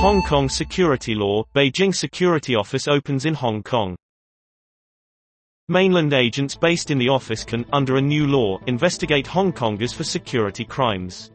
Hong Kong security law, Beijing security office opens in Hong Kong. Mainland agents based in the office can, under a new law, investigate Hong Kongers for security crimes.